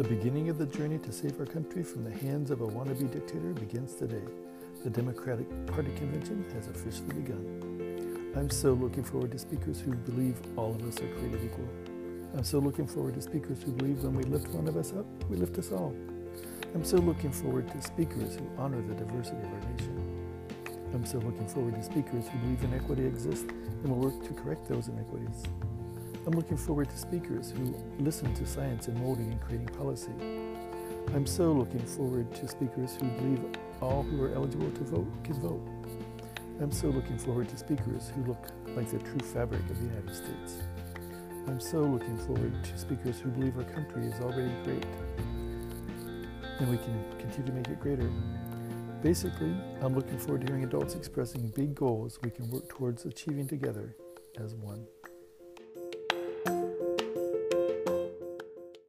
The beginning of the journey to save our country from the hands of a wannabe dictator begins today. The Democratic Party convention has officially begun. I'm so looking forward to speakers who believe all of us are created equal. I'm so looking forward to speakers who believe when we lift one of us up, we lift us all. I'm so looking forward to speakers who honor the diversity of our nation. I'm so looking forward to speakers who believe inequity exists and will work to correct those inequities. I'm looking forward to speakers who listen to science in molding and creating policy. I'm so looking forward to speakers who believe all who are eligible to vote can vote. I'm so looking forward to speakers who look like the true fabric of the United States. I'm so looking forward to speakers who believe our country is already great and we can continue to make it greater. Basically, I'm looking forward to hearing adults expressing big goals we can work towards achieving together as one.